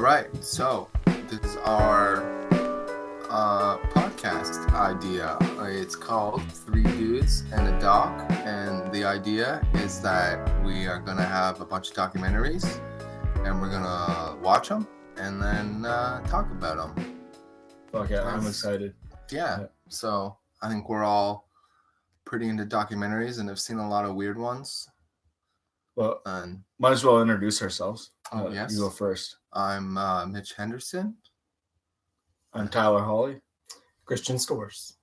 All right, so this is our uh, podcast idea. It's called Three Dudes and a Doc, and the idea is that we are gonna have a bunch of documentaries, and we're gonna watch them and then uh, talk about them. Fuck yeah, I'm excited. Yeah. Yeah. So I think we're all pretty into documentaries and have seen a lot of weird ones. Well, And might as well introduce ourselves. Oh, Uh, yes. You go first. I'm uh, Mitch Henderson, I'm Tyler Hawley. Christian scores.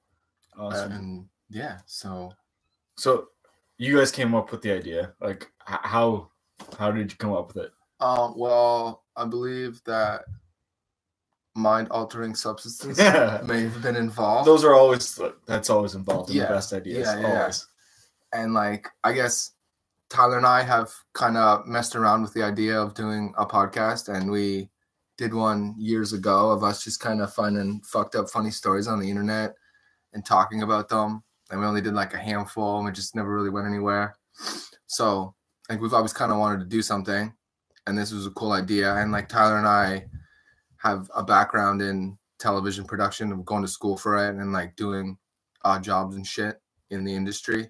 Awesome. and yeah, so so, you guys came up with the idea. Like, how how did you come up with it? Um, well, I believe that mind altering substances Yeah. may have been involved. Those are always that's always involved in Yeah. the best ideas. Yeah, yeah, yeah. and like, I guess Tyler and I have kind of messed around with the idea of doing a podcast, and we did one years ago of us just kind of finding fucked up, funny stories on the internet and talking about them. And we only did like a handful, and we just never really went anywhere. So, like, we've always kind of wanted to do something, and this was a cool idea. And like, Tyler and I have a background in television production of going to school for it and like doing odd jobs and shit in the industry.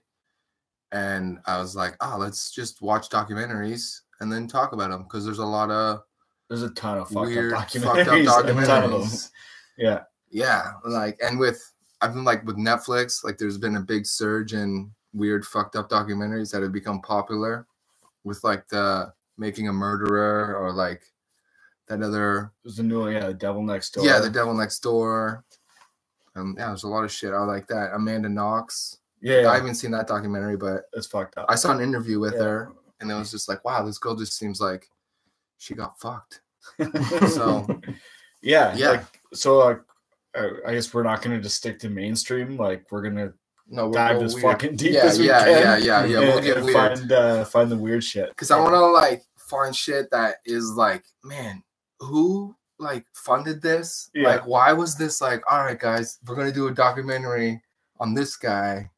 And I was like, oh, let's just watch documentaries and then talk about them because there's a lot of There's a ton of fucked weird, up fucked up documentaries. of them. documentaries. Yeah. Yeah, like, and with I've been like with Netflix, like, there's been a big surge in weird, fucked up documentaries that have become popular, with like the making a murderer or like that other There's a new one, yeah, the Devil Next Door. yeah, the devil next door. Um, yeah, there's a lot of shit. I like that. Amanda Knox. Yeah, yeah, I haven't seen that documentary, but it's fucked up. I saw an interview with Yeah. her, and it was just like, wow, this girl just seems like she got fucked. So yeah, yeah, Like, so like, uh, I guess we're not gonna just stick to mainstream. Like we're gonna no, dive as fucking deep yeah, as we yeah, can. yeah, yeah, yeah. We'll get weird find uh, find the weird shit. because I want to like find shit that is like, man, who like funded this? Yeah. Like, why was this like? All right, guys, we're gonna do a documentary on this guy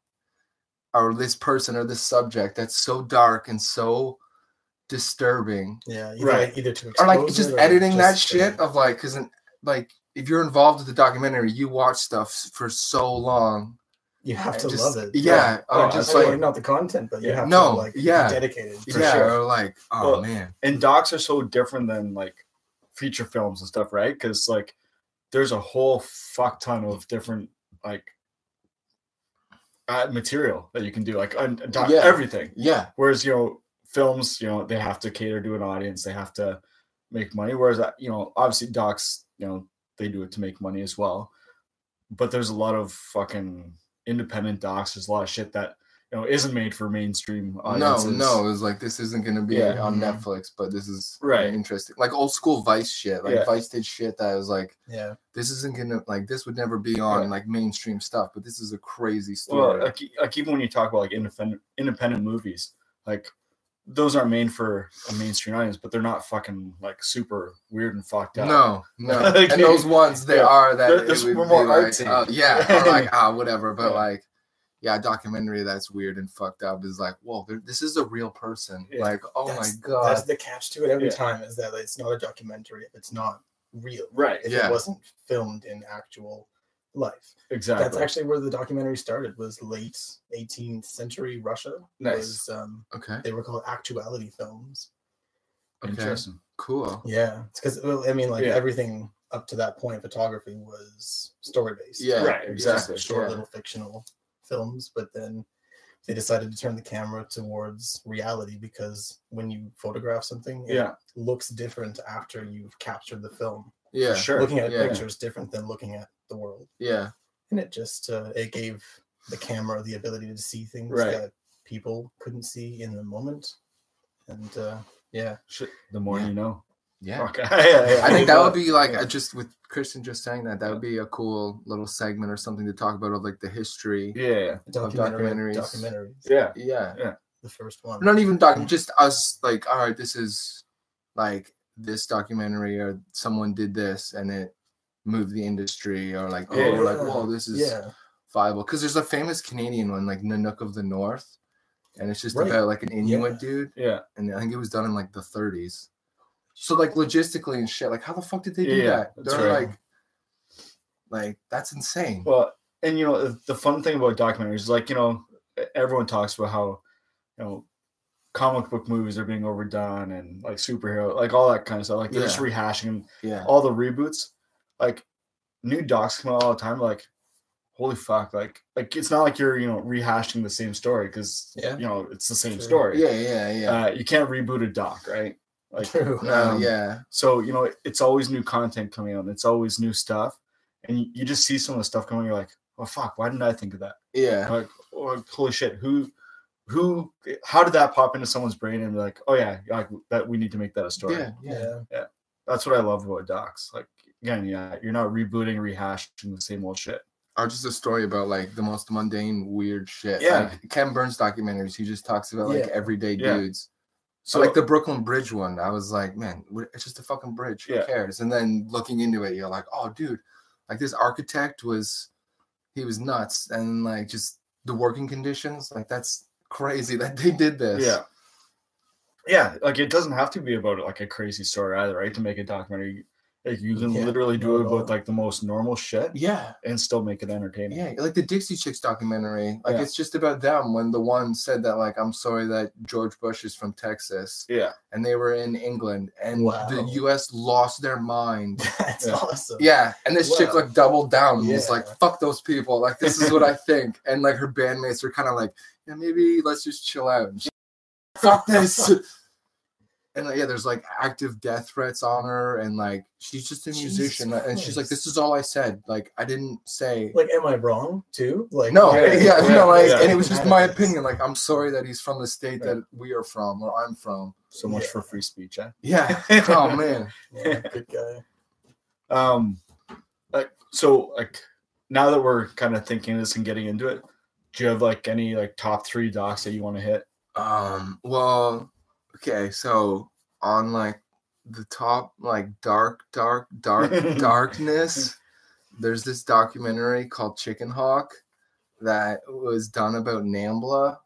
or this person or this subject that's so dark and so disturbing Yeah, either, Right. either to or like just or editing that shit uh, of like because like if you're involved with the documentary you watch stuff for so long you have to just- love it. yeah Oh, or just like not the content, but you Yeah. have No, to like yeah. be dedicated. For yeah sure. or like oh Well, man And docs are so different than like feature films and stuff, right? Because like there's a whole fuck ton of different like uh, material that you can do, like un- doc- Yeah. everything. yeah Whereas you know films, you know they have to cater to an audience, they have to make money. Whereas uh, you know obviously docs, you know they do it to make money as well. But there's a lot of fucking independent docs. There's a lot of shit that you know isn't made for mainstream no audiences. no it was like this isn't gonna be Yeah. on Mhm. netflix but this is Right. interesting like old school vice shit like Yeah. vice did shit that was like Yeah, this isn't gonna like this would never be on Yeah. like mainstream stuff but this is a crazy Well, story like, like even when you talk about like independent independent movies, like those aren't made for a mainstream audience, but they're not fucking like super weird and fucked up. No, no. Like, and those ones they yeah. are that They're- it they're would super be more like, artsy. uh, yeah, or like ah, whatever. But Yeah. like, yeah, a documentary that's weird and fucked up is like, whoa, this is a real person. Yeah. Like, oh my god, That's the catch to it every Yeah. time is that it's not a documentary if it's not real. right, If Yeah. it wasn't filmed in actual life. exactly. That's actually where the documentary started. Was late 18th century Russia. Nice. Was, um, okay, they were called actuality films. okay, interesting. cool. Yeah, it's because I mean, like Yeah. everything up to that point, photography was story based. Yeah, Right, It just exactly, Short yeah. little fictional films, but then they decided to turn the camera towards reality because when you photograph something, it Yeah, looks different after you've captured the film. Yeah, sure. Looking at yeah. pictures different than looking at the world, yeah, and it just uh, it gave the camera the ability to see things Right. that people couldn't see in the moment, and uh, yeah, the more Yeah. you know. Yeah. Fuck. yeah, yeah, I think that would be like Yeah. just with Christian just saying that that would be a cool little segment or something to talk about of like the history. Yeah, documentary, documentaries. documentaries, yeah, Yeah, Yeah. the first one. not even doc just us like all right this is like this documentary or someone did this and it moved the industry or like oh Yeah. like whoa this is yeah. viable because there's a famous canadian one like nanook of the north and it's just Right. about like an inuit Yeah. dude yeah. and i think it was done in like the 30s So like logistically and shit, like how the fuck did they do Yeah, that? They're right. like, like that's insane. Well, and you know the fun thing about documentaries is like you know everyone talks about how you know comic book movies are being overdone and like superhero like all that kind of stuff like they're just rehashing yeah, all the reboots like new docs come out all the time like holy fuck like like it's not like you're you know rehashing the same story because Yeah. you know it's the same True. story yeah, yeah, yeah. uh, you can't reboot a doc right like True. um, yeah, so you know it's always new content coming out and it's always new stuff and you, you just see some of the stuff coming you're like oh fuck why didn't i think of that yeah, like oh, holy shit who who how did that pop into someone's brain and be like oh yeah like that we need to make that a story yeah, yeah. Yeah. that's what i love about docs like again yeah you're not rebooting rehashing the same old shit Or just a story about like the most mundane, weird shit. Yeah. Like Ken Burns documentaries. He just talks about like Yeah. everyday Yeah. dudes. So like the Brooklyn Bridge one, I was like, man, it's just a fucking bridge. Who Yeah. cares? And then looking into it, you're like, oh, dude, like this architect was, he was nuts, and like just the working conditions, like that's crazy that they did this. yeah yeah like it doesn't have to be about like a crazy story either right to make a documentary like you can Yeah, literally do it about like the most normal shit yeah, and still make it entertaining yeah. Like the Dixie Chicks documentary, like Yeah. it's just about them. When the one said that, like, I'm sorry that George Bush is from Texas, yeah and they were in England, and Wow. the U.S. lost their mind. That's Yeah. awesome. Yeah, and this chick like doubled down and was like, "Fuck those people!" Like this is what I think, and like her bandmates are kind of like, "Yeah, maybe let's just chill out." She, Fuck this. And like, yeah, there's like active death threats on her, and like she's just a Jesus musician, and she's like, "This is all I said. Like I didn't say." Like, am I wrong too? Like, no, Yeah, yeah, yeah, no, like, yeah. and it was just my opinion. Like, I'm sorry that he's from the state Right. that we are from, or I'm from. so much for free speech eh? Yeah. oh man. Yeah, good guy. um like so like now that we're kind of thinking this and getting into it do you have like any like top three docs that you want to hit Um, well, okay, so on like the top, like dark, dark, dark, darkness, there's this documentary called Chicken Hawk that was done about Nambla.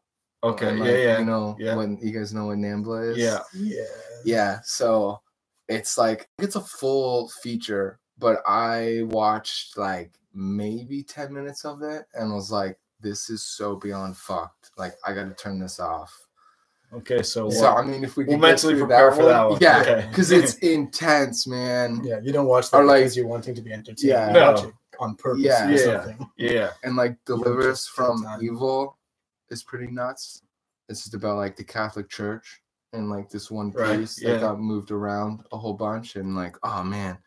okay and, yeah yeah You know, yeah. when you guys know what Nambla is? yeah Yeah. Yeah. So it's like, it's a full feature, but I watched like maybe 10 minutes of it and was like, this is so beyond fucked. Like, I got to turn this off. Okay so, So what- I mean, if we We'll get mentally prepare that for one, that one. yeah, Okay. because it's intense, man. Yeah, you don't watch that Or, like- because you're wanting to be entertained. Yeah. No. on purpose Yeah. or Yeah. something. yeah And like deliver us from evil is pretty nuts. It's just about like the Catholic Church and like this one Right, priest yeah. that got moved around a whole bunch, and like, oh man,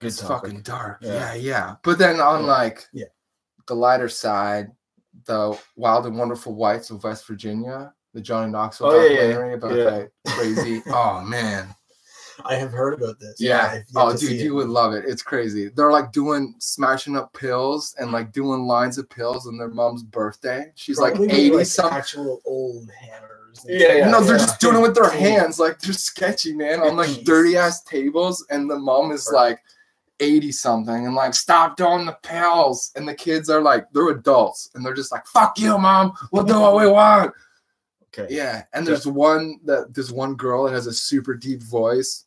good it's topic. fucking dark. Yeah. Yeah. yeah, But then on Yeah. like Yeah. the lighter side, the Wild and Wonderful Whites of West Virginia, the Johnny Knoxville Oh, yeah, yeah, about yeah. that crazy. oh man. I have heard about this. Yeah. I've Oh, dude, you it. would love it. It's crazy. They're like doing smashing up pills and like doing lines of pills on their mom's birthday. She's Probably like 80 like something. actual old hammers. and Yeah, yeah, no, they're yeah. just doing it with their hands. Like they're sketchy, man, on like dirty ass tables. And the mom is like 80 something and like, stop doing the pills. And the kids are like, they're adults and they're just like, fuck you, mom. We'll do what we want. Okay Yeah, and there's one that there's one girl that has a super deep voice,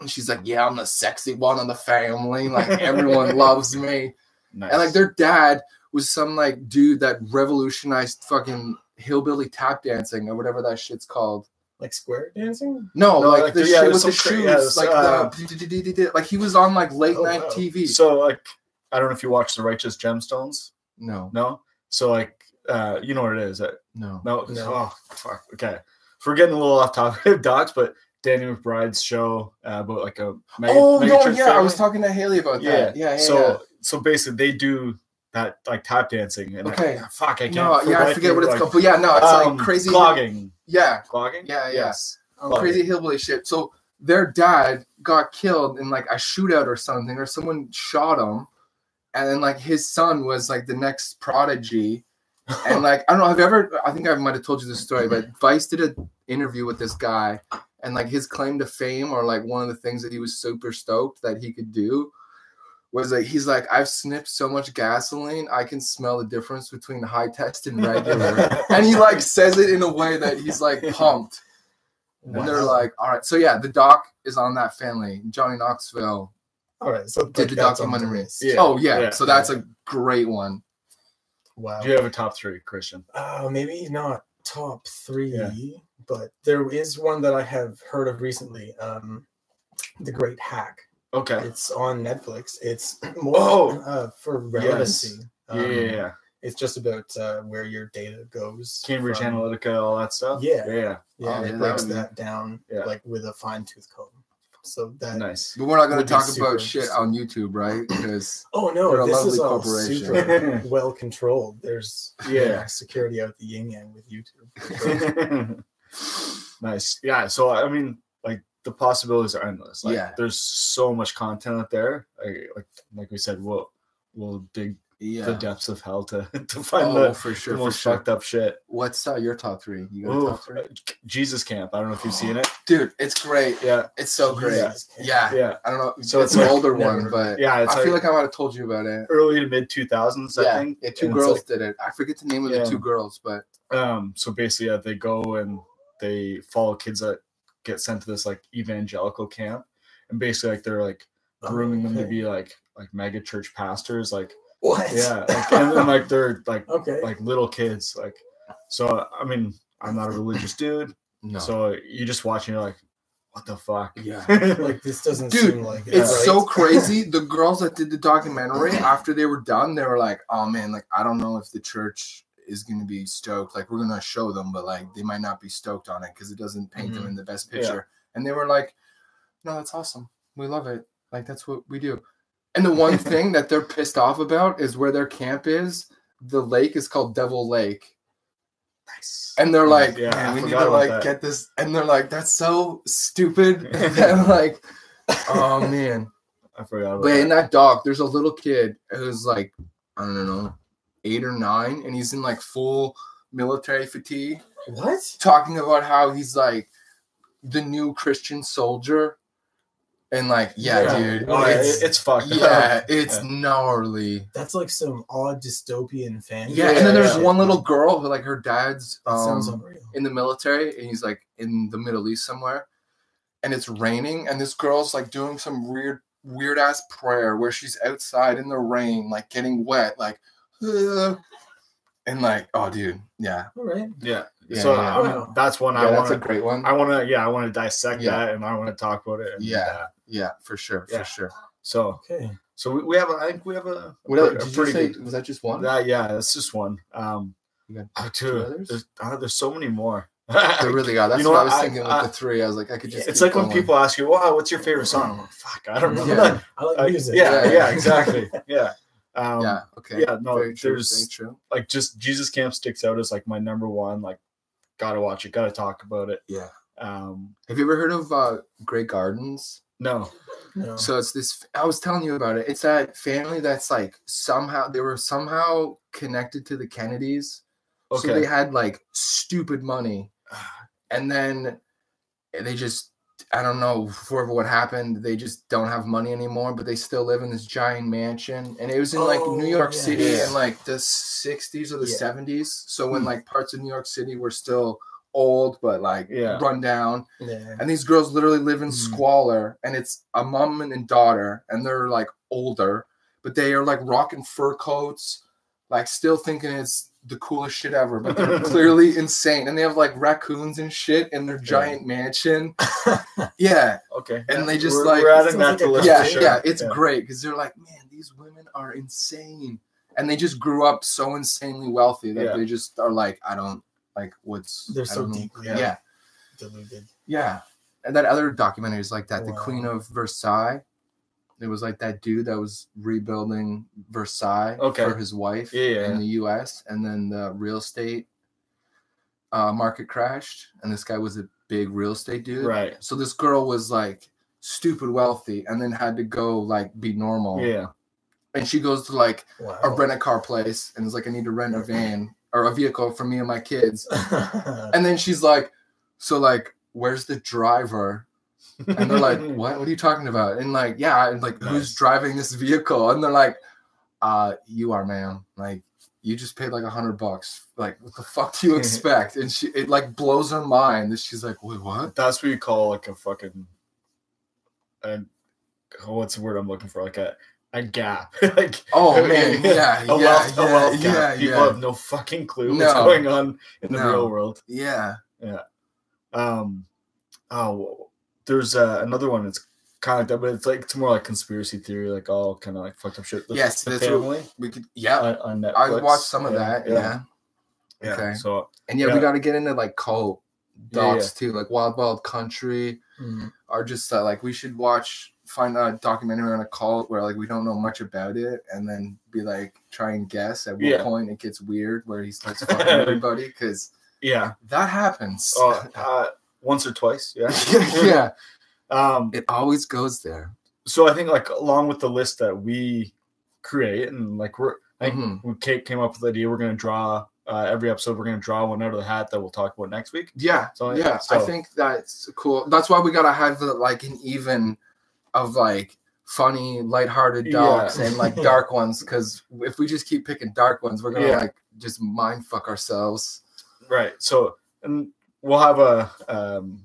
and she's like, "Yeah, I'm the sexy one of the family. Like everyone loves me." nice. And like their dad was some like dude that revolutionized fucking hillbilly tap dancing or whatever that shit's called. like square dancing. No, No, like, like the yeah, shit with the shoes, yeah, like uh, the like he was on like late Oh, night wow. TV. so like i don't know if you watch the righteous gemstones no, no so like uh you know what it is uh, no, no, No. oh fuck okay if we're getting a little off topic of docs but danny mcbride's show uh, about like a mega, oh mega no, yeah, I was talking to Haley about yeah that. Yeah, yeah, so yeah. so basically they do that like tap dancing and I- Okay. fuck i can't No, yeah, I forget what it's like, called, but yeah, no, it's um, like crazy. clogging Yeah, clogging yeah, yeah. yes Oh, crazy hillbilly shit. So their dad got killed in like a shootout or something, or someone shot him, and then like his son was like the next prodigy. And like I don't know, have you ever? I think I might have told you this story, but Vice did an interview with this guy, and like his claim to fame, or like one of the things that he was super stoked that he could do, was like he's like I've sniffed so much gasoline, I can smell the difference between high test and regular, and he like says it in a way that he's like pumped. And they're like, all right. So yeah, the doc is on that family. Johnny Knoxville all right. So did like, the that's on the documentary. Yeah. Oh yeah. yeah. So that's a great one. Wow. Do you have a top three, Christian? Uh, maybe not top three, Yeah. but there is one that I have heard of recently. Um, the Great Hack. Okay. It's on Netflix. It's more Oh! uh, for relevancy. Yeah, yeah, Um, yeah. It's just about uh, where your data goes. Cambridge from- Analytica, all that stuff. Yeah. Yeah. Yeah, Oh, it breaks that down Yeah. like with a fine tooth comb. So that. Nice. But we're not going to talk about shit on YouTube, right? Because Oh They're no, a this is all super well controlled. There's Yeah. security out the yin yang with YouTube. nice. Yeah. So I mean, like the possibilities are endless. Like, Yeah. There's so much content out there. Like, like, like we said, we'll we'll dig yeah, the depths of hell to to find oh, the, for the sure, for most sure. fucked up shit. What's uh, your top three? You got Ooh, top three? Jesus Camp. I don't know if you've seen it. Dude, it's great. Yeah. It's so great. Jesus. Yeah. Yeah. I don't know. So it's it's an like- older Never. one, but Yeah. It's I feel like I might have told you about it. early to mid 2000s, I yeah, think. yeah, two and girls like- did it. I forget the name of Yeah. the two girls, but um so basically yeah, they go and they follow kids that get sent to this like evangelical camp and basically like they're like grooming them to be like like mega church pastors like What? yeah like, and then like they're like Okay. like little kids like so i mean i'm not a religious dude no. so you just watch and you're like what the fuck yeah. like this doesn't Dude, seem like it, It's right? so crazy. The girls that did the documentary, after they were done, they were like, "Oh man, like I don't know if the church is going to be stoked. Like we're going to show them, but like they might not be stoked on it because it doesn't paint them Mhm. in the best Yeah. picture." And they were like, "No, that's awesome. We love it. Like that's what we do." And the one thing that they're pissed off about is where their camp is. The lake is called Devil Lake. nice And they're like, Yeah, man, we need to like that. get this. And they're like, that's so stupid. and like, oh man. i forgot about But in that. that dog, there's a little kid who's like, I don't know, eight or nine, and he's in like full military fatigue, what? talking about how he's like the new Christian soldier. And like, yeah, Yeah. dude. oh, it's, it- it's fucked yeah, up. it's Yeah. gnarly. That's like some odd dystopian fan. Yeah, and then there's yeah. one little girl who like her dad's um, in the military and he's like in the Middle East somewhere and it's raining and this girl's like doing some weird weird ass prayer where she's outside in the rain like getting wet like "Ugh." and like oh dude yeah All right. yeah Yeah, so yeah. I Wow. that's one yeah i that's want a great one i want to yeah i want to dissect Yeah. that and i want to talk about it and Yeah. that. Yeah for sure Yeah. for sure so Okay. so we, we have a, i think we have a, what a else, a did you pretty say good was that just one That yeah, that's just one. Um, You got oh, two dude, others? there's, uh, there's so many more. they really are that's You know what, I was I- thinking I- with the three I was like I could just it's keep like when people ask you, "Wow, what's your favorite song?" I'm like, "Fuck, I don't know." Yeah. I like music. yeah, Yeah. yeah, exactly. Yeah, um, yeah okay yeah, no, very true, there's- very true like just Jesus Camp sticks out as like my number one. Like, gotta watch it, gotta talk about it. yeah Um, have you ever heard of uh Grey Gardens no, No. So it's this. I was telling you about it. It's that family that's like somehow they were somehow connected to the Kennedys. So they had like stupid money, and then they just I don't know for what happened. They just don't have money anymore, but they still live in this giant mansion. And it was in like New Oh, York yeah. City Yeah. in like the '60s or the Yeah. '70s. So when Hmm. like parts of New York City were still old but like Yeah. run down yeah. and these girls literally live in Mhm. squalor and it's a mom and daughter and they're like older but they are like rocking fur coats like still thinking it's the coolest shit ever but they're clearly insane and they have like raccoons and shit in their giant mansion yeah okay, And yeah, they just, we're, like- we're adding that like to list. yeah sure. yeah it's Yeah. great because they're like man these women are insane and they just grew up so insanely wealthy that Yeah. they just are like i don't like what's They're so know. yeah Deluded. Yeah. And that other documentary is like that, The Queen of Versailles. It was like that dude that was rebuilding Versailles Okay. for his wife Yeah, yeah. in the US. And then the real estate uh, market crashed. And this guy was a big real estate dude. Right. So this girl was like stupid wealthy and then had to go like be normal. Yeah. And she goes to like Wow. a rent a car place and is like, I need to rent a van or a vehicle for me and my kids. And then she's like, so like, where's the driver? And they're like, what? What are you talking about? And like, yeah, and like, Nice. who's driving this vehicle? And they're like, uh, you are, ma'am. Like, you just paid like a hundred bucks. Like, what the fuck do you expect? And she, it like blows her mind. And she's like, wait, what? That's what you call like a fucking. And what's the word I'm looking for? Like a a gap. like Oh man, yeah, a yeah, wealth, a yeah, wealth gap. yeah, People yeah. have no fucking clue what's No. going on in the No. real world. yeah. Yeah. Um, oh, there's uh, another one. that's kind of like that, but it's like it's more like conspiracy theory, like all kind of like fucked up shit. The, Yes, the family We could, yeah. on, on. I watched some of that. Yeah. yeah. yeah. Okay. So And yeah, Yeah. we got to get into like cult Yeah, docs too, like Wild Wild Country, Mm. or just uh, like we should watch, find a documentary on a cult where like we don't know much about it, and then be like try and guess at what Yeah. point it gets weird where he starts fucking everybody because yeah, that happens. uh, uh, once or twice. Yeah. yeah, Um. it always goes there. So I think like along with the list that we create and like we're I think Mhm. when Kate came up with the idea, we're gonna draw uh, every episode. We're gonna draw one out of the hat that we'll talk about next week. Yeah, So, yeah, I so- think that's cool. That's why we gotta have the like an even of like funny, lighthearted Yeah. dogs and like dark ones. Because if we just keep picking dark ones, we're gonna Yeah. like just mind fuck ourselves. Right. So, and we'll have a um,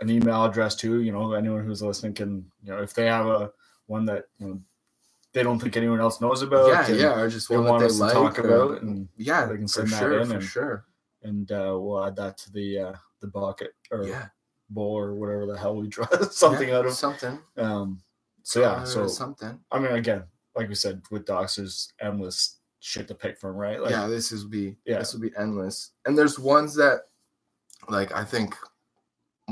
an email address too. You know, anyone who's listening can, you know, if they have a one that you know they don't think anyone else knows about, yeah, and yeah, or just they want us they to like. talk or- about, and yeah, they can send that sure, in for and- sure. and uh, we'll add that to the uh, the bucket or Yeah, bowl or whatever the hell we draw something yeah, out of. something. Um. So yeah. So something. I mean, again, like we said, with docs, there's endless shit to pick from, right? Like, yeah, this is be Yeah. this will be endless. And there's ones that like I think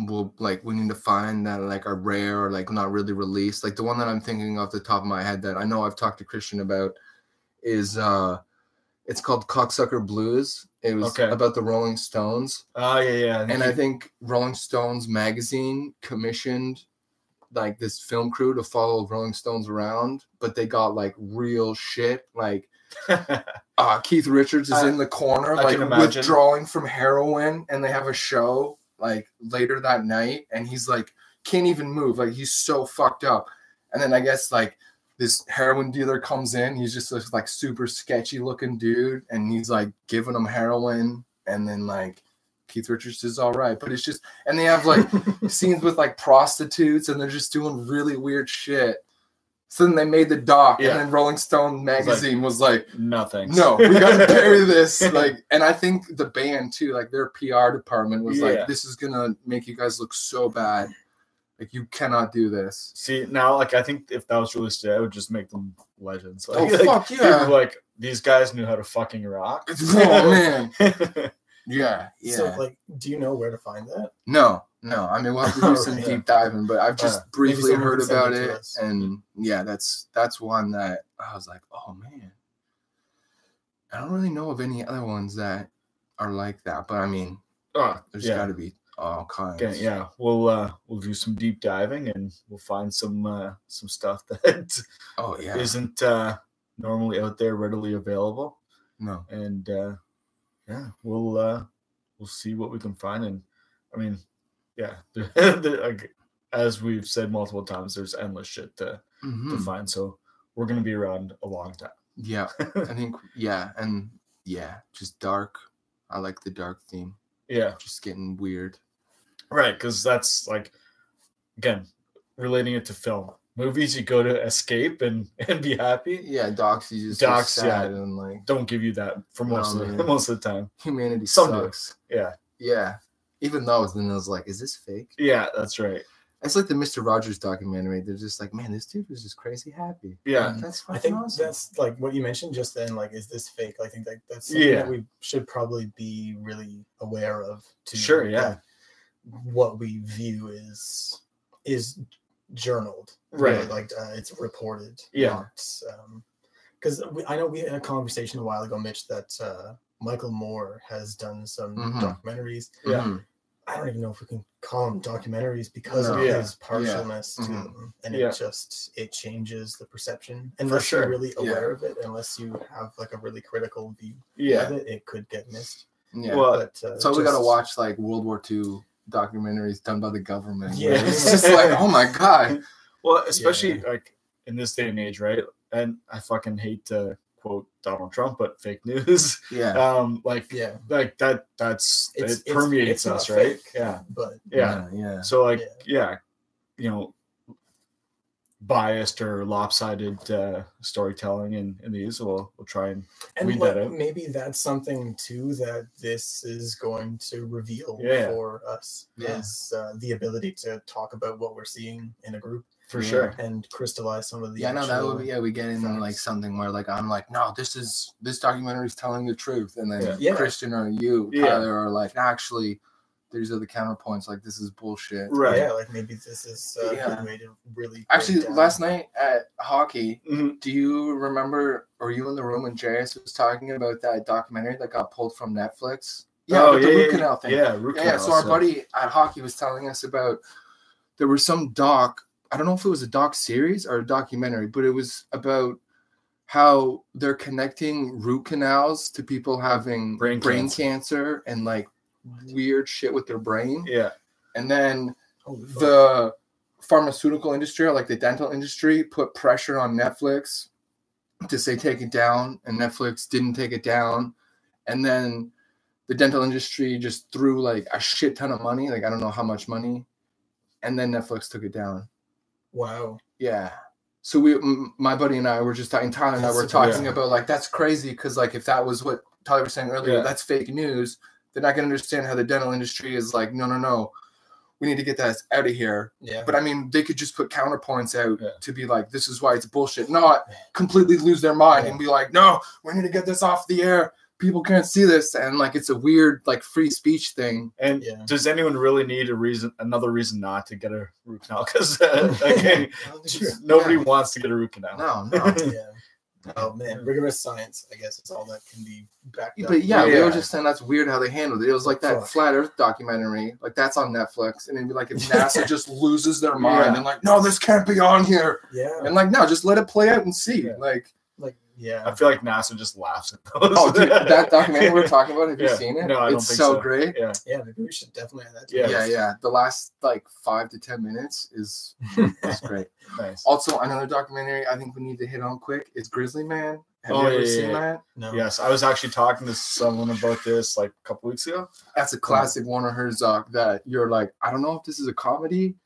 we'll like we need to find that like are rare or like not really released. Like the one that I'm thinking off the top of my head that I know I've talked to Christian about is uh it's called Cocksucker Blues. It was Okay. about the Rolling Stones. Oh yeah, yeah. And I think Rolling Stones magazine commissioned like this film crew to follow Rolling Stones around, but they got like real shit. Like uh, Keith Richards is I- in the corner, I like withdrawing from heroin, and they have a show like later that night, and he's like can't even move, like he's so fucked up. And then I guess like this heroin dealer comes in, he's just this like super sketchy looking dude, and he's like giving him heroin, and then like Keith Richards is all right, but it's just, and they have like scenes with like prostitutes, and they're just doing really weird shit. So then they made the doc, Yeah. and then Rolling Stone magazine was like, nothing. no, we gotta bury this. Like, and I think the band too, like their PR department was Yeah. like, this is gonna make you guys look so bad. Like, you cannot do this. See now, like I think if that was released today, I would just make them legends. Oh, Like, like, fuck people yeah. like these guys knew how to fucking rock. Oh man, yeah, yeah. So, like, do you know where to find that? no, no. I mean, we'll have to do some Right. deep diving, but I've just Uh, briefly heard about it it, and yeah, that's that's one that I was like, oh man. I don't really know of any other ones that are like that, but I mean, Oh, there's yeah. got to be all kinds. Okay, yeah, we'll uh we'll do some deep diving and we'll find some uh some stuff that Oh yeah. isn't uh normally out there readily available. no. And uh yeah, we'll uh we'll see what we can find and I mean, yeah, the, the, like, as we've said multiple times, there's endless shit to, to Mhm. find. So we're gonna be around a long time. Yeah, I think yeah, and yeah, just dark. I like the dark theme. Yeah, Just getting weird. Right. Because that's like, again, relating it to film. Movies you go to escape and and be happy. Yeah, docs. You just Docs, docs, yeah. and like Don't give you that for most No, of the, most of the time. humanity Some do. Yeah, Yeah, even those. Then I was like, is this fake? yeah, that's right. It's like the Mister Rogers documentary. They're just like, man, this dude was just crazy happy. Yeah, that's I think awesome. that's like what you mentioned just then. Like, is this fake? I think that that's something Yeah. that we should probably be really aware of. To Sure, yeah. that What we view is is journaled, Right. Like uh, it's reported. Yeah. Because I know we had a conversation a while ago, Mitch, that uh, Michael Moore has done some Mhm. documentaries. Yeah. Mhm. I don't even know if we can call them documentaries because No. of Yeah. his partialness to Mhm. them, and Yeah. it just it changes the perception. Unless sure. you're really Yeah. aware of it, unless you have like a really critical view yeah. of it, it could get missed. Yeah. Well, But uh, so we gotta watch like World War II documentaries done by the government. Yeah. Yeah, it's just like, oh my god. Well, especially like in this day and age, right? And I fucking hate to quote Donald Trump, but fake news. Yeah. Um, like Yeah. like that that's It's- it permeates it's not us, right? fake. Yeah. But Yeah. Yeah. So like Yeah. yeah, you know, biased or lopsided uh, storytelling in, in these, we'll we'll try and and Weed what- that out. maybe that's something too that this is going to reveal Yeah. for us Yeah. is uh, the ability to talk about what we're seeing in a group for Yeah. sure. and crystallize some of the yeah, no, that would be yeah. We get in like something where like I'm like, no, this is this documentary is telling the truth, and then Yeah. Yeah. Christian or you, Yeah. Tyler, are like, actually, these are the counterpoints. Like this is bullshit. Right. yeah like maybe this is uh, Yeah. a way to really Actually, last night at hockey, Mhm. do you remember? Or you in the room when JS was talking about that documentary that got pulled from Netflix? Yeah, oh, yeah, the root yeah, canal thing. Yeah, root Yeah, yeah, so our buddy at hockey was telling us about there was some doc. I don't know if it was a doc series or a documentary, but it was about how they're connecting root canals to people having Brain brain, cancer. cancer. and like weird shit with their brain. Yeah. And then Holy fuck. the pharmaceutical industry or like the dental industry put pressure on Netflix to say take it down, and Netflix didn't take it down. And then the dental industry just threw like a shit ton of money, like I don't know how much money, and then Netflix took it down. wow Yeah. So we, m- my buddy and I were just talking. Tyler and I were talking yeah. about like that's crazy because like if that was what Tyler was saying earlier, Yeah. that's fake news. They're not gonna understand how the dental industry is like. No, no, no. We need to get that out of here. yeah But I mean, they could just put counterpoints out Yeah. to be like, this is why it's bullshit, not completely lose their mind and be like, no, we need to get this off the air. People can't see this. And like, it's a weird, like, free speech thing. And Yeah. does anyone really need a reason, another reason not to get a root canal? Because uh, again, nobody Yeah. wants to get a root canal. No, no. Yeah oh man rigorous science i guess is all that can be backed up but yeah, we were just saying that's weird how they handled it. It was like that Fuck. flat earth documentary. Like, that's on Netflix. And it'd be like, if NASA just loses their mind Yeah. and like, no, this can't be on here. yeah And like, no, just let it play out and see. Yeah. Like, like yeah I feel like NASA just laughs at those. oh, dude, that documentary we are talking about, have you Yeah. seen it? No, I don't it's think so, so. great. yeah. yeah maybe we should definitely add that to Yeah. the yeah, yeah. The last like five to ten minutes is is great. Nice. Also, another documentary I think we need to hit on quick is Grizzly Man. Have Oh, you ever yeah, seen yeah, that? no Yes, I was actually talking to someone about this like a couple weeks ago. That's a classic Werner Herzog uh, that you're like, I don't know if this is a comedy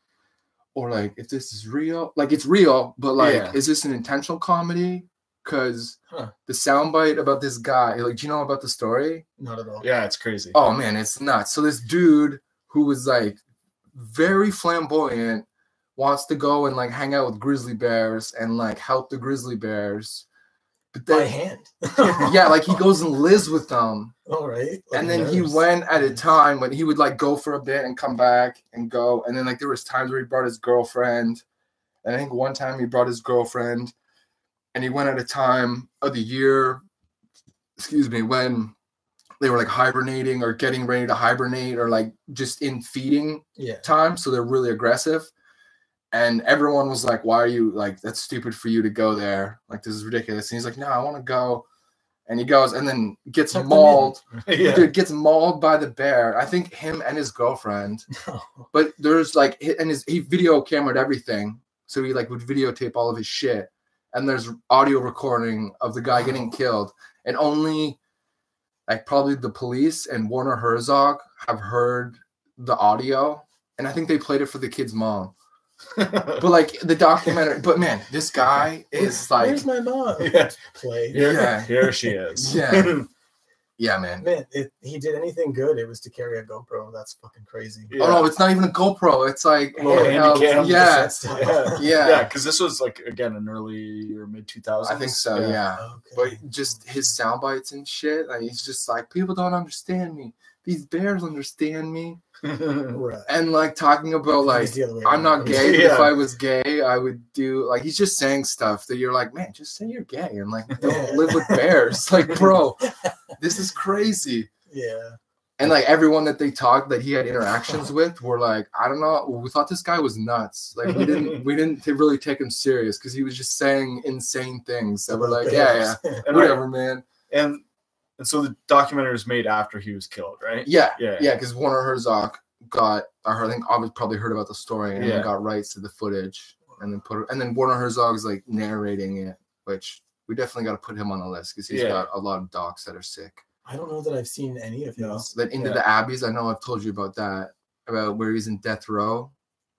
or like if this is real. Like it's real, but like, Yeah. is this an intentional comedy? Because Huh. the soundbite about this guy, like, do you know about the story? not at all Yeah, it's crazy. Oh man, it's nuts. So this dude who was like very flamboyant wants to go and like hang out with grizzly bears and like help the grizzly bears. But by hand yeah, like he goes and lives with them. all right Like and then he went at a time when he would like go for a bit and come back and go. And then like there was times where he brought his girlfriend. And I think one time he brought his girlfriend and he went at a time of the year, excuse me, when they were like hibernating or getting ready to hibernate or like just in feeding yeah time. So they're really aggressive. And everyone was like, Why are you like that's stupid for you to go there? Like this is ridiculous. And he's like, No, I want to go. And he goes and then gets Tuck mauled. yeah. Dude gets mauled by the bear. I think him and his girlfriend. But there's like and his he video cameraed everything. So he like would videotape all of his shit. And there's audio recording of the guy getting killed. And only like probably the police and Werner Herzog have heard the audio. And I think they played it for the kid's mom. But like the documentary, but man, this guy is like where's my mom Yeah. play Here, Yeah. here she is. Yeah. yeah, man. man if he did anything good it was to carry a gopro that's fucking crazy Yeah. Oh no, it's not even a GoPro. It's like Little handheld. handy cam. Yeah, yeah, Yeah. yeah. Because this was like again an early or mid two thousands. I think so. Yeah. okay. but just his sound bites and shit. Like he's just like people don't understand me. These bears understand me, right and like talking about like He's the other way I'm not gay. but If I was gay, I would do like he's just saying stuff that you're like, man, just say you're gay and like don't live with bears. Like, bro, this is crazy. yeah And like everyone that they talked that he had interactions with were like, I don't know, we thought this guy was nuts. Like we didn't we didn't t- really take him serious because he was just saying insane things that were like, yeah, yeah, whatever, man. and and so the documentary was made after he was killed, right? Yeah, Yeah. yeah, because Werner Herzog got, I think, obviously probably heard about the story and Yeah. got rights to the footage, and then put it, and then Werner Herzog's like narrating it, which we definitely got to put him on the list because he's Yeah. got a lot of docs that are sick. I don't know that I've seen any of No. his. That into Yeah. the Abyss, I know I've told you about that about where he's in death row,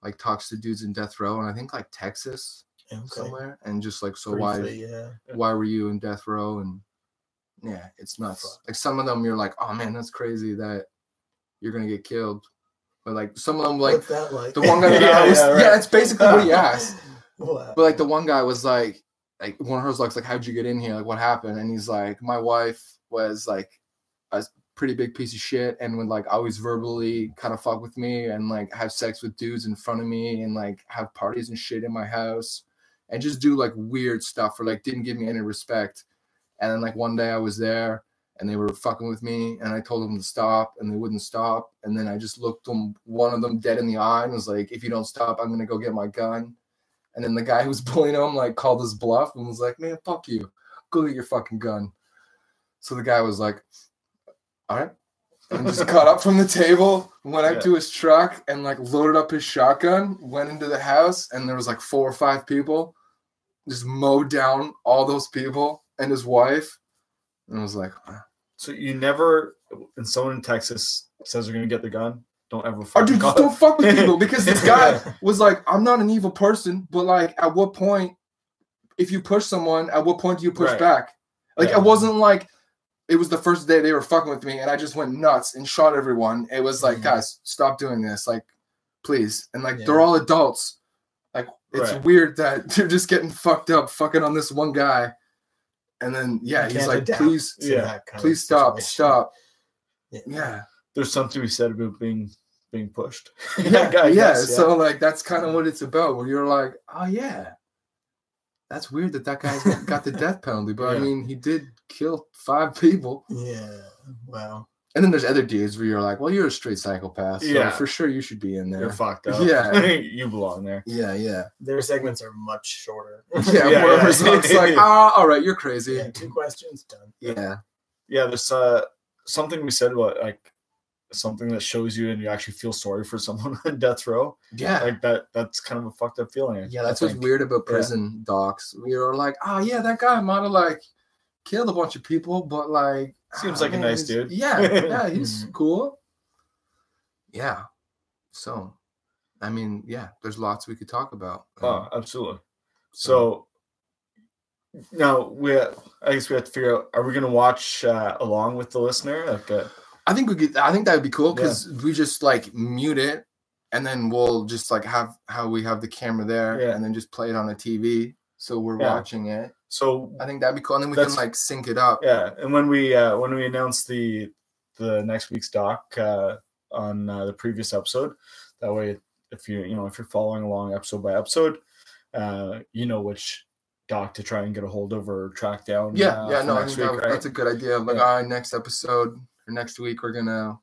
like talks to dudes in death row, and I think like Texas Okay. somewhere, and just like so why yeah. why were you in death row and yeah it's nuts. Like some of them you're like oh man that's crazy that you're gonna get killed. But like some of them like like? the one guy Yeah, was, yeah, yeah, it's basically what he asked. Wow. but like the one guy was like like one of hers looks like how'd you get in here? Like what happened? And he's like my wife was like a pretty big piece of shit and would like always verbally kind of fuck with me and like have sex with dudes in front of me and like have parties and shit in my house and just do like weird stuff or like didn't give me any respect and then like one day i was there and they were fucking with me and i told them to stop and they wouldn't stop and then i just looked them one of them dead in the eye and was like if you don't stop i'm gonna go get my gun and then the guy who was bullying him like called his bluff and was like, "Man, fuck you. Go get your fucking gun." So the guy was like, "All right," and just got up from the table, went out Yeah. to his truck, and like loaded up his shotgun. Went into the house, and there was like four or five people, just mowed down all those people and his wife. And I was like, "Wow." So you never, and someone in Texas says they're gonna get the gun. Don't ever. "Oh, dude, just don't fuck with people." Because this guy was like, I'm not an evil person, but like, at what point, if you push someone, at what point do you push Right. back? Like, Yeah. it wasn't like it was the first day they were fucking with me and I just went nuts and shot everyone. It was like, Mhm. guys, stop doing this. Like, please. And like, Yeah. they're all adults. Like, it's Right. weird that they're just getting fucked up, fucking on this one guy. And then, yeah, You he's like, please, Yeah. that kind of please stop, stop. Yeah. Yeah. There's something we said about being being pushed. yeah, yeah. guess, So like that's kind of what it's about. Where you're like, oh yeah, that's weird that that guy's got- got the death penalty, but I mean he did kill five people. Yeah. Wow. And then there's other dudes where you're like, well, you're a straight psychopath, so Yeah. for sure you should be in there. You're fucked up. Yeah. you belong there. Yeah, yeah, Their segments are much shorter. yeah. Yeah, yeah. it's like, ah, all right, you're crazy. Yeah, two questions done. Yeah, Yeah, there's uh something we said about like something that shows you and you actually feel sorry for someone on death row. yeah. Like that that's kind of a fucked up feeling. Yeah, that's what's weird about Yeah. prison docs. We were like, oh yeah, that guy might have like killed a bunch of people, but like Seems like a nice dude." Yeah, yeah, he's Mhm. cool. Yeah. So, I mean, yeah, there's lots we could talk about. Oh, absolutely. So now we I guess we have to figure out are we gonna watch uh, along with the listener? Like uh, I think we could. I think that would be cool because we just like mute it, and then we'll just like have how we have the camera there, Yeah. and then just play it on a TV, so we're Yeah. watching it. So I think that'd be cool, and then we can like sync it up. yeah, and when we uh when we announce the the next week's doc uh on uh, the previous episode, that way if you you know if you're following along episode by episode, uh you know which doc to try and get a hold of or track down. Yeah, uh, yeah, no, I think that, right? that's a good idea. Like, Yeah. all right, next episode or next week, we're gonna.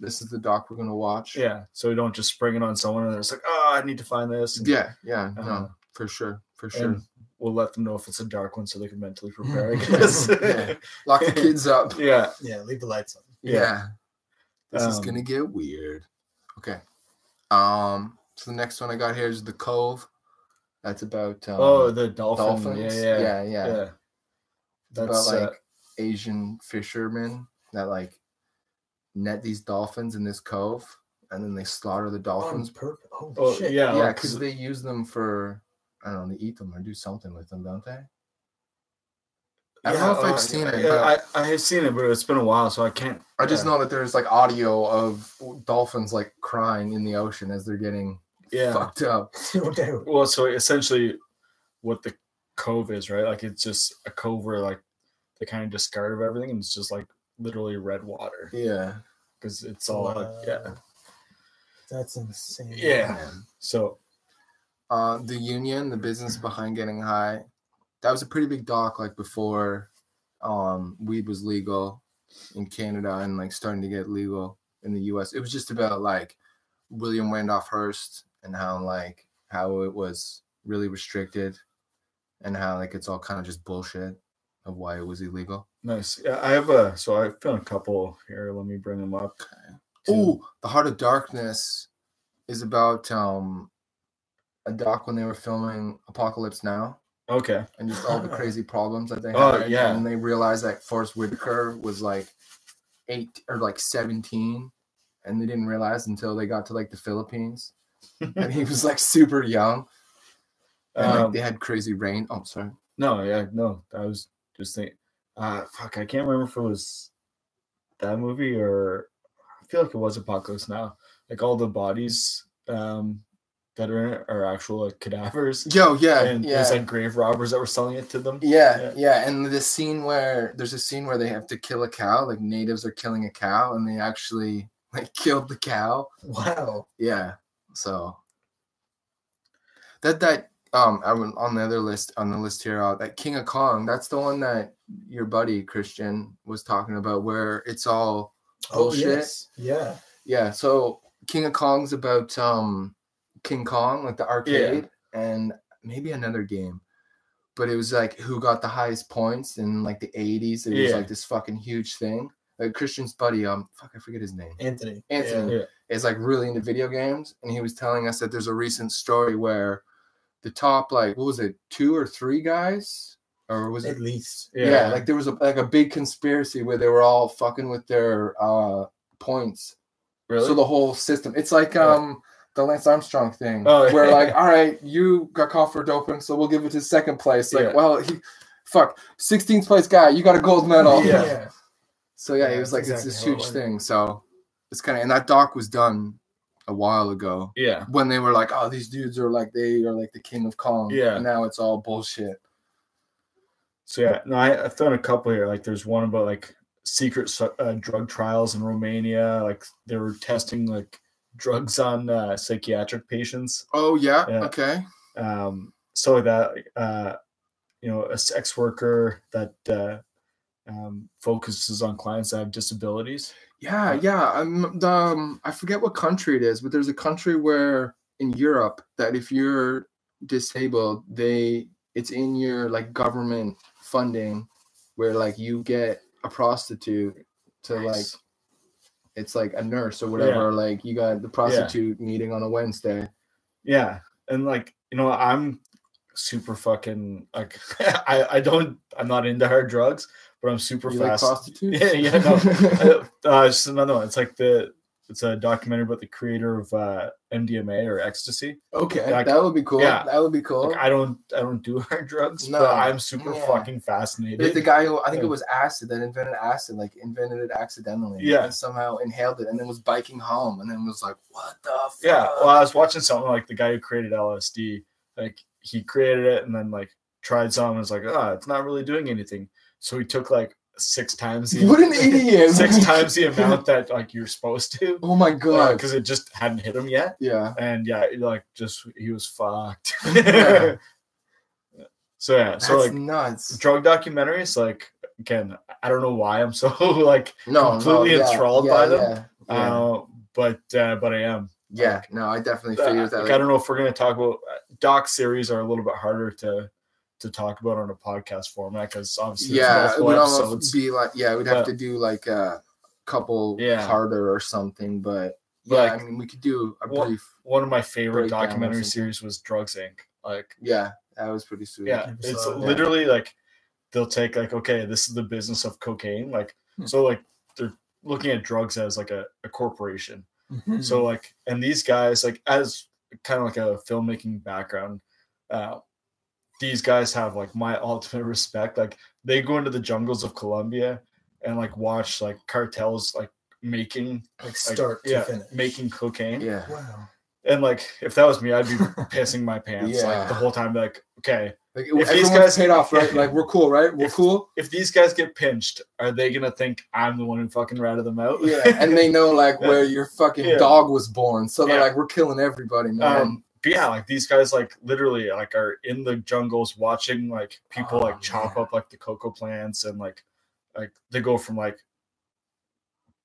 This is the doc we're gonna watch. yeah, so we don't just spring it on someone and it's like, oh, I need to find this. and- yeah, yeah. Uh-huh. No, for sure, for sure. And we'll let them know if it's a dark one so they can mentally prepare. I guess. Yeah. Lock the kids up. yeah. Yeah, leave the lights on. Yeah. Yeah. This is Um, gonna get weird. Okay. Um. So the next one I got here is the Cove. That's about um, oh, the dolphin. dolphins. Yeah, yeah, yeah, yeah. yeah. It's about That's like uh, Asian fishermen that like net these dolphins in this cove, and then they slaughter the On dolphins. purpose. Oh, oh, shit. yeah, yeah, like, because they use them for I don't know, they eat them or do something with them, don't they? I don't know if uh, I've seen it. yeah, but I, I have seen it, but it's been a while, so I can't. I just yeah. know that there's like audio of dolphins like crying in the ocean as they're getting Yeah. fucked up. Well, so essentially, what the cove is, right? Like it's just a cove where like they kind of discard of everything, and it's just like literally red water Yeah. because it's all like, yeah. That's insane. Yeah. Man. So Uh, the union, the business behind getting high, that was a pretty big doc like before um weed was legal in Canada and like starting to get legal in the US. It was just about like William Randolph Hearst and how like how it was really restricted and how like it's all kind of just bullshit of why it was illegal. nice. Yeah, I have a. So I found a couple here. Let me bring them up. too. Oh, The Heart of Darkness is about um a doc when they were filming Apocalypse Now. Okay. and just all the crazy problems that they Oh, had. yeah. And they realized that Forest Whitaker was like eight or like 17. And they didn't realize until they got to like the Philippines. and he was like super young. And like, Um, they had crazy rain. Oh, sorry. No, yeah, no. I was just thinking. Uh, fuck, I can't remember if it was that movie or I feel like it was Apocalypse Now. Like all the bodies um that are in it are actual like cadavers, Yo, yeah. and yeah. there's like grave robbers that were selling it to them. Yeah, Yeah. yeah, and the scene where there's a scene where they have to kill a cow, like natives are killing a cow, and they actually like killed the cow. Wow. Yeah, so that that um I went on the other list on the list here, uh, that King of Kong, that's the one that your buddy Christian was talking about, where it's all bullshit. Oh, yes. Yeah. Yeah, so King of Kong's about um King Kong, like the arcade, and maybe another game. But it was like who got the highest points in like the 80s. It was like this fucking huge thing. Like Christian's buddy, um, fuck, I forget his name. Anthony. Anthony Yeah. is like really into video games, and he was telling us that there's a recent story where the top like what was it, two or three guys, or was it At least. yeah. like there was a like a big conspiracy where they were all fucking with their uh points. really. So the whole system. It's like Yeah. um the Lance Armstrong thing. Oh, where yeah. like, all right, you got caught for doping, so we'll give it to second place. Like, Yeah. well, he fuck, 16th place guy, you got a gold medal. Yeah. So yeah, Yeah, it was that's like it's this how it huge thing. So it's kind of and that doc was done a while ago yeah, when they were like, oh, these dudes are like they are like the king of Kong. Yeah. And now it's all bullshit. So yeah, no, I, I've thrown a couple here. Like there's one about like secret uh, drug trials in Romania. Like they were testing like drugs on uh, psychiatric patients. Oh yeah, Yeah. okay. Um, so that, uh, you know, a sex worker that uh, um, focuses on clients that have disabilities. Yeah, yeah. Um, the, um, I forget what country it is, but there's a country where in Europe that if you're disabled, they it's in your like government funding where like you get a prostitute to like Nice. It's like a nurse or whatever. Like you got the prostitute meeting on a Wednesday. Yeah, and like you know, I'm super fucking like I I don't I'm not into hard drugs, but I'm super You like fast. prostitutes? Yeah, yeah, no. uh, it's another one. It's like the it's a documentary about the creator of uh, MDMA or ecstasy. okay, that would be cool. yeah. That would be cool. Like I don't I don't do hard drugs, No, but I'm super yeah. fucking fascinated. The guy who I think it was acid that invented acid, like invented it accidentally. Yeah. And somehow inhaled it and then was biking home and then was like, what the fuck? yeah, well, I was watching something like the guy who created LSD, like he created it and then like tried some and was like, ah, it's not really doing anything. So he took like six times the What an idiot. six times the amount that like you're supposed to Oh my god. because it just hadn't hit him yet. yeah. and yeah, like just he was fucked. Yeah. so yeah, That's so like nuts. drug documentaries, like again, I don't know why I'm so like, No, completely no, yeah, enthralled yeah, by them. Uh, but uh, but I am. yeah. No, I definitely Uh, figured that. like, I don't know if we're gonna talk about uh, doc series are a little bit harder to to talk about on a podcast format because obviously yeah, it would episodes. almost be like yeah, we'd have to do like a couple Yeah. harder or something, but But, yeah, like, I mean we could do a what- brief. One of my favorite documentary series was Drugs Inc. Like Yeah, that was pretty sweet. yeah Never it's saw it. literally like they'll take like okay this is the business of cocaine like Hmm. so like they're looking at drugs as like a, a corporation Mhm. so like and these guys like as kind of like a filmmaking background uh these guys have like my ultimate respect like they go into the jungles of colombia and like watch like cartels like making like like, start to yeah finish. making cocaine Yeah. Wow. and like if that was me i'd be pissing my pants Yeah. like the whole time like okay Like If these guys- paid off, right? Like we're cool, right? We're If- cool. if these guys get pinched, are they gonna think I'm the one who fucking ratted them out? Yeah, and they know like Yeah. where your fucking Yeah. dog was born, so they're Yeah. like, we're killing everybody, man. um, but yeah, like these guys like literally like are in the jungles watching like people Oh, like chop man. up like the cocoa plants and like like they go from like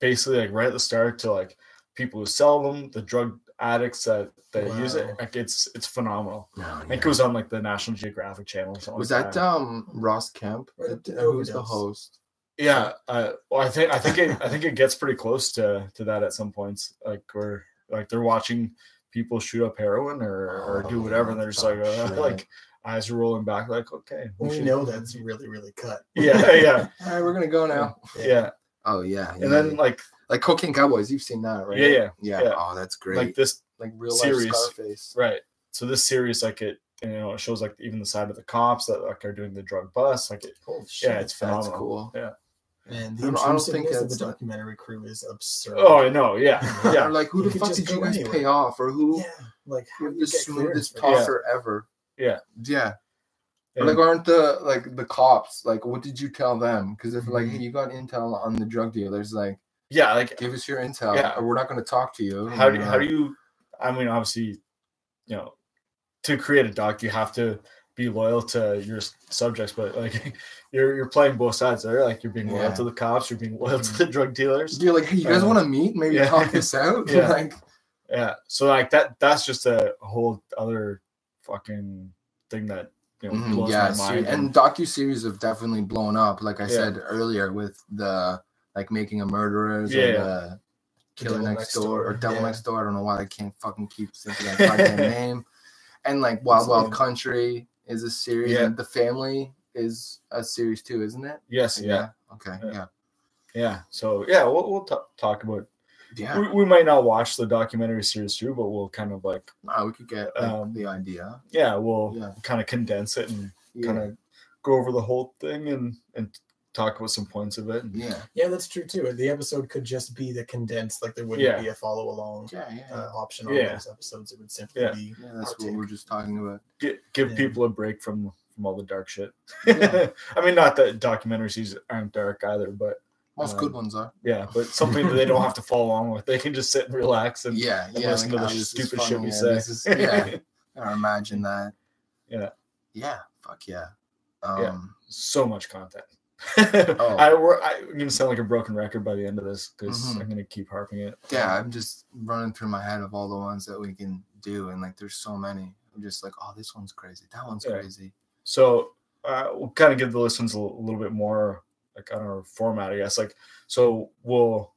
basically like right at the start to like people who sell them, the drug addicts that that use it. Like it's it's phenomenal. No, I think it was on like the National Geographic Channel or was like that um Ross Kemp? Or That- did Who was the host? Yeah, uh, well, I think I think it I think it gets pretty close to to that at some points. Like where like they're watching people shoot up heroin or or do Oh, whatever, and they're just like oh, uh, shit. like eyes are rolling back, like, okay, we we know that's really really cut. Yeah, yeah, All right, we're gonna go now. yeah. Oh yeah. yeah. And then like, like Cocaine Cowboys, you've seen that, right? Yeah, yeah, yeah. yeah. Oh, that's great. like this, Like, real series. life Scarface. right? So this series, like it, you know, it shows like even the side of the cops that like are doing the drug bust. Like, it, Holy shit. yeah, it's phenomenal. That's cool. Yeah. And I the don't- I don't think intrusiveness of the documentary crew is absurd. Oh, I know. Yeah, Yeah. yeah, like who You the fuck did you guys anywhere. pay off, or who? yeah, like how You're the you get clearance smoothest for that? talker ever. Yeah. Yeah. And- like, aren't the like the cops like? What did you tell them? Because if like, Mhm. hey, you got intel on the drug dealers, like, yeah. Like, give us your intel, Yeah. or we're not going to talk to you. how do And, how do you? I mean, obviously, you know, to create a doc, you have to be loyal to your subjects, but like, you're you're playing both sides there. Like, you're being loyal Yeah. to the cops, you're being loyal to the drug dealers. You're like, hey, you guys Uh, want to meet? Maybe yeah. talk this out. Yeah. like, Yeah. So like that that's just a whole other fucking thing that you know Mhm, blows yeah, my see, mind. and docu series have definitely blown up. Like I Yeah. said earlier, with the like making a murderers Yeah. or the killer Devil next, Next door, or devil yeah. next door. I don't know why I can't fucking keep thinking that goddamn name. And like Wild Wild Country is a series, Yeah. and The Family is a series too, isn't it? yes, yeah. Okay. Yeah. Yeah. Yeah. So yeah, we'll we'll t- talk about Yeah. we, we might not watch the documentary series through, but we'll kind of like Ah, we could get like, Um, the idea. yeah, we'll Yeah. kind of condense it and Yeah. kind of go over the whole thing and and talk about some points of it. And, yeah. Yeah, that's true too. The episode could just be the condensed, like there wouldn't Yeah. be a follow along Yeah. Yeah. uh, option on Yeah. those episodes. It would simply Yeah. be yeah, that's what take. we're just talking about. Get, give Yeah. people a break from from all the dark shit. Yeah. I mean, not that documentaries aren't dark either, but Most Um, good ones are. yeah, but something that they don't have to follow along with. They can just sit and relax and Yeah. and Yeah. listen to the oh, this stupid shit we yeah, say. this is- yeah. Or imagine that. Yeah. Yeah. Fuck yeah. Yeah. Um, so much content. Oh. I, we're, I, am gonna sound like a broken record by the end of this because Mhm. I'm gonna keep harping it. yeah, I'm just running through my head of all the ones that we can do, and like there's so many. I'm just like, oh, this one's crazy. That one's Yeah. crazy. So uh, we'll kind of give the listeners a, little- little bit more like on our format, I guess. Like, so we'll,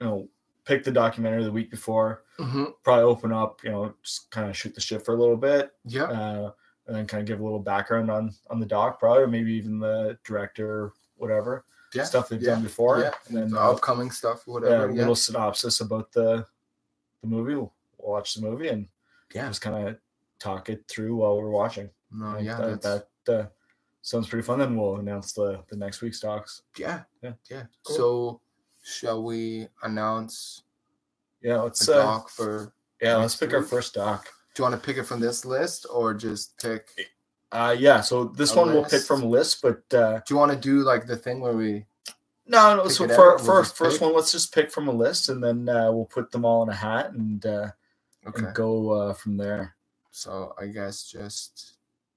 you know, pick the documentary the week before, Mm-hmm. probably open up, you know, just kind of shoot the shit for a little bit, Yeah. uh, and then kind of give a little background on on the doc, probably, or maybe even the director, whatever Yeah. stuff they've yeah. done before, Yeah. and then The uh, upcoming stuff, whatever. a Yeah. little synopsis about the the movie. We'll, watch the movie and Yeah. just kind of talk it through while we're watching. No, yeah. that, that's- that uh, sounds pretty fun. Then we'll announce the the next week's docs. yeah. Yeah. Yeah. Cool. So, shall we announce Yeah, let's uh, doc for? yeah, let's pick our first doc. Do you want to pick it from this list or just pick? Uh, yeah, so this one we'll pick from a list, but uh, Do you want to do like the thing where we? no, no. So for out, we'll first pick? one, let's just pick from a list, and then uh, we'll put them all in a hat and uh, Okay. and go uh, from there. So I guess just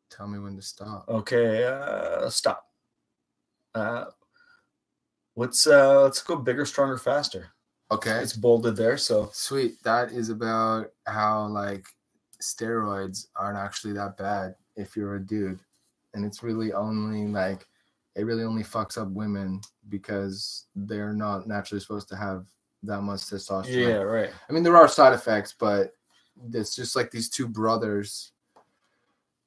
tell me when to stop. Okay, uh, stop. Uh, let's uh, let's go bigger, stronger, faster. Okay. It's bolded there, so Sweet. That is about how like steroids aren't actually that bad if you're a dude. And it's really only like it really only fucks up women because they're not naturally supposed to have that much testosterone. yeah, right. I mean there are side effects, but it's just like these two brothers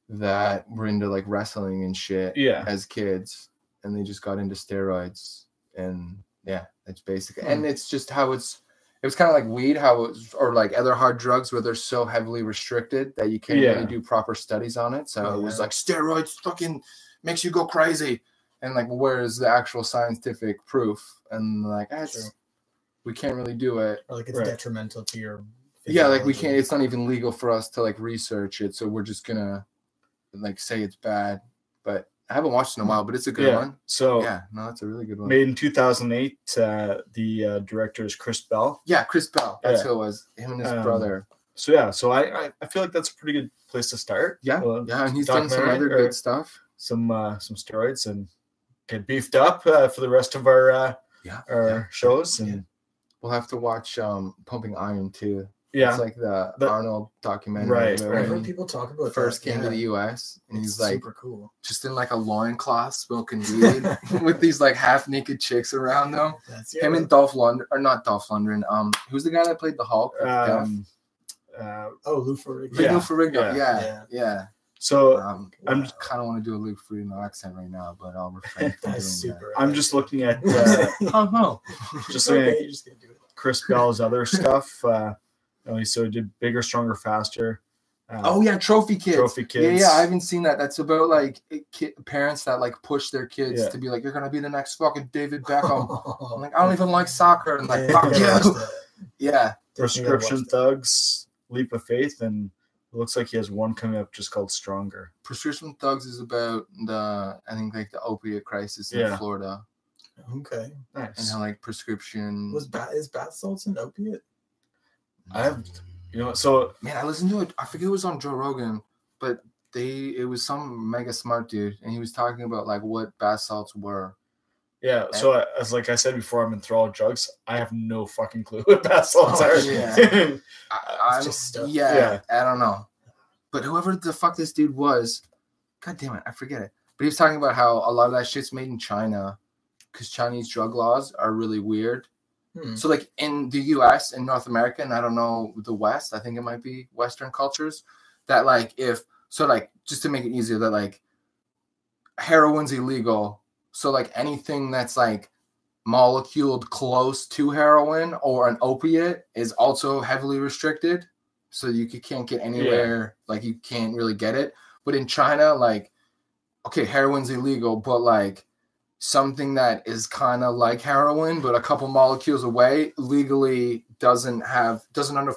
that were into like wrestling and shit Yeah, as kids and they just got into steroids and yeah it's basic Hmm. and it's just how it's it was kind of like weed how it's or like other hard drugs where they're so heavily restricted that you can't Yeah. really do proper studies on it so it was like steroids fucking makes you go crazy and like where's the actual scientific proof and like eh, that's True. we can't really do it or like it's Right. detrimental to your. yeah like we can't it's not even legal for us to like research it so we're just gonna like say it's bad but i haven't watched it in a while but it's a good yeah. one So yeah no that's a really good one made in 2008. Uh, the uh, director is Chris Bell. yeah chris bell that's Yeah. who it was him and his Um, brother So yeah, so I, I I feel like that's a pretty good place to start. yeah Uh, yeah and he's done some other good stuff some uh, some steroids and get beefed up uh, for the rest of our uh, yeah our yeah. shows and we'll have to watch um pumping iron too yeah, it's like the, The- arnold documentary Right, I've heard people talk about first that, came to the us and It's he's like super cool. just in like a loincloth smoking weed with these like half naked chicks around them That's him and Dolph Lundgren, or not Dolph Lundgren. Um, who's the guy that played the Hulk? with Death? um, uh, oh Lou Ferrigno. Lou yeah, Ferrigno. yeah, Yeah, yeah, yeah. So Um, I'm- I kind of want to do a Lou Ferrigno accent right now, but I'll refrain from doing That's that. super. I'm just looking at uh, Oh no! just looking okay, at just do it. Chris Bell's other stuff. Uh, you know, so he did bigger, stronger, faster. Uh, Oh yeah, Trophy Kids. Trophy Kids. yeah, I haven't seen that. That's about like it- ki- parents that like push their kids Yeah. to be like, "You're gonna be the next fucking David Beckham." I'm like, I don't even like soccer, and like, Yeah, fuck you gotta you. Yeah, Prescription. Thugs, Leap of Faith, and it looks like he has one coming up just called Stronger. Prescription Thugs is about the I think like the opiate crisis in Yeah. Florida Okay. Nice. And how like prescription. Was bat is bath salts an opiate? I have, you know, so Man, I listened to it. I forget it was on Joe Rogan, but they it was some mega smart dude, and he was talking about like what bath salts were. yeah, so I- as like I said before, I'm enthralled drugs. I have no fucking clue what bath salts Oh, are. yeah. I, I'm just yeah, Yeah. I don't know. But whoever the fuck this dude was, god damn it, I forget it. But he was talking about how a lot of that shit's made in China because Chinese drug laws are really weird. Hmm. So like in the US and North America, and I don't know the West, I think it might be Western cultures, that like if so like just to make it easier, that like heroin's illegal. So like anything that's like moleculed close to heroin or an opiate is also heavily restricted. So you can't get anywhere, like you can't really get it. But in China, like, okay, heroin's illegal, but like something that is kind of like heroin, but a couple molecules away, legally doesn't have doesn't under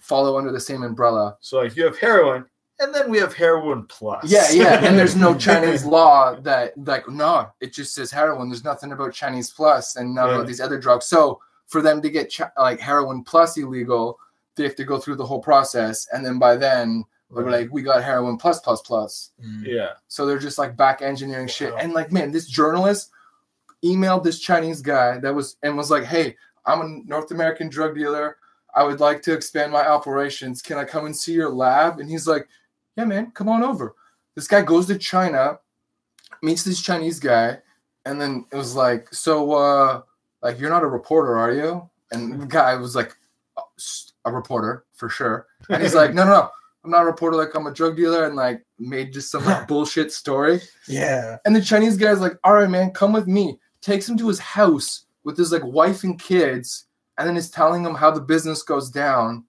follow under the same umbrella. So like you have heroin, and then we have heroin plus. Yeah, yeah. And there's no Chinese law that like no, it just says heroin. There's nothing about Chinese plus and none Yeah. about these other drugs. So for them to get chi- like heroin plus illegal, they have to go through the whole process, and then by then they're Right. like, we got heroin plus plus plus. Mm. yeah. So they're just like back engineering shit. Wow. And like, man, this journalist emailed this Chinese guy that was and was like, hey, I'm a North American drug dealer. I would like to expand my operations. Can I come and see your lab? And he's like, yeah, man, come on over. This guy goes to China, meets this Chinese guy, and then it was like, so, uh, like, you're not a reporter, are you? And the guy was like, a reporter for sure. And he's like, no, no, no, I'm not a reporter. Like, I'm a drug dealer, and like made just some like bullshit story. Yeah. And the Chinese guy's like, all right, man, come with me. Takes him to his house with his like wife and kids, and then is telling him how the business goes down.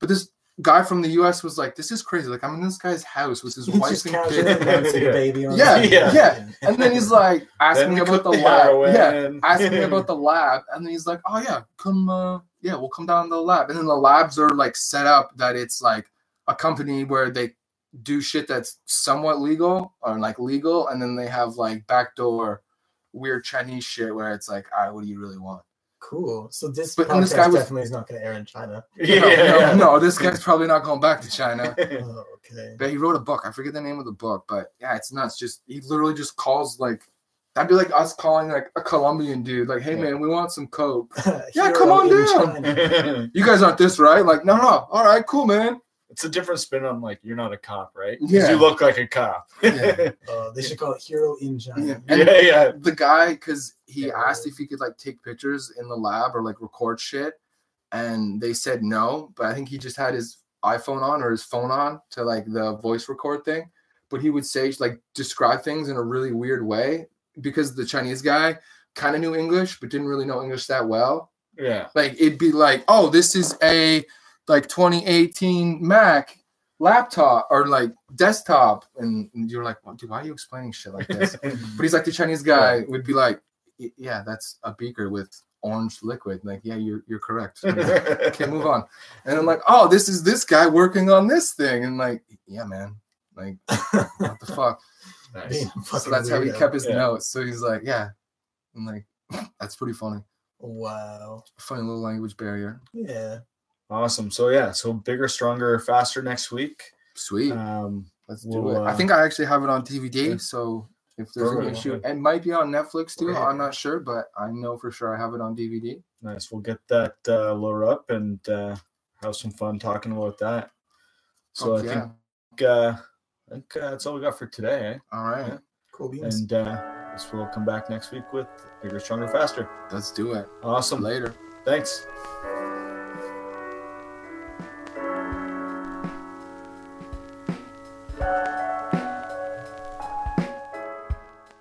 But this guy from the US was like, this is crazy. Like, I'm in this guy's house with his He wife just and kids. Yeah. baby on Yeah, the- yeah. And then he's like, asking Then me we about the the lab. Yeah, asking about the lab. And then he's like, oh, yeah, come, uh, yeah, we'll come down to the lab. And then the labs are like set up that it's like a company where they do shit that's somewhat legal or like legal. And then they have like backdoor weird Chinese shit where it's like, all right, what do you really want? Cool. So this But- podcast this guy was- definitely is not going to air in China. Yeah, no, yeah. no, no, this guy's probably not going back to China. Oh, okay. But he wrote a book. I forget the name of the book, but yeah, it's nuts. Just he literally just calls like that'd be like us calling like a Colombian dude, like, hey Yeah. man, we want some coke. yeah, come on in down. You guys aren't this right? Like, no, no, all right, cool, man. It's a different spin on like you're not a cop, right? 'Cause Yeah. You look like a cop. Yeah. Uh, they should call it Hero in China. Yeah. yeah, And yeah. the guy, because he Yeah. asked if he could like take pictures in the lab or like record shit, and they said no. But I think he just had his iPhone on or his phone on to like the voice record thing. But he would say like describe things in a really weird way because the Chinese guy kind of knew English but didn't really know English that well. Yeah. Like it'd be like, oh, this is a like 2018 Mac laptop or like desktop, and you're like, well, dude, why are you explaining shit like this? But he's like the Chinese guy would be like, yeah, that's a beaker with orange liquid. Like, yeah, you're you're correct. okay, move on. And I'm like, oh, this is this guy working on this thing, and like, yeah, man, like, what the fuck? Nice. So that's how he kept his Yeah. notes. So he's like, yeah, I'm like, that's pretty funny. Wow. Funny little language barrier. Yeah. Awesome. So yeah, so bigger, stronger, faster next week. Sweet. Um, Let's do we'll, it. I uh, think I actually have it on DVD. yeah. So if there's an Perfect. issue, it might be on Netflix too. Okay. I'm not sure, but I know for sure I have it on DVD. nice. We'll get that uh, lower up and uh, have some fun talking about that. So Fuck I yeah. think uh, I think uh, that's all we got for today. All right. Yeah. Cool beans. And uh, guess we'll come back next week with bigger, stronger, faster. Let's do it. Awesome. Later. Thanks. Bye.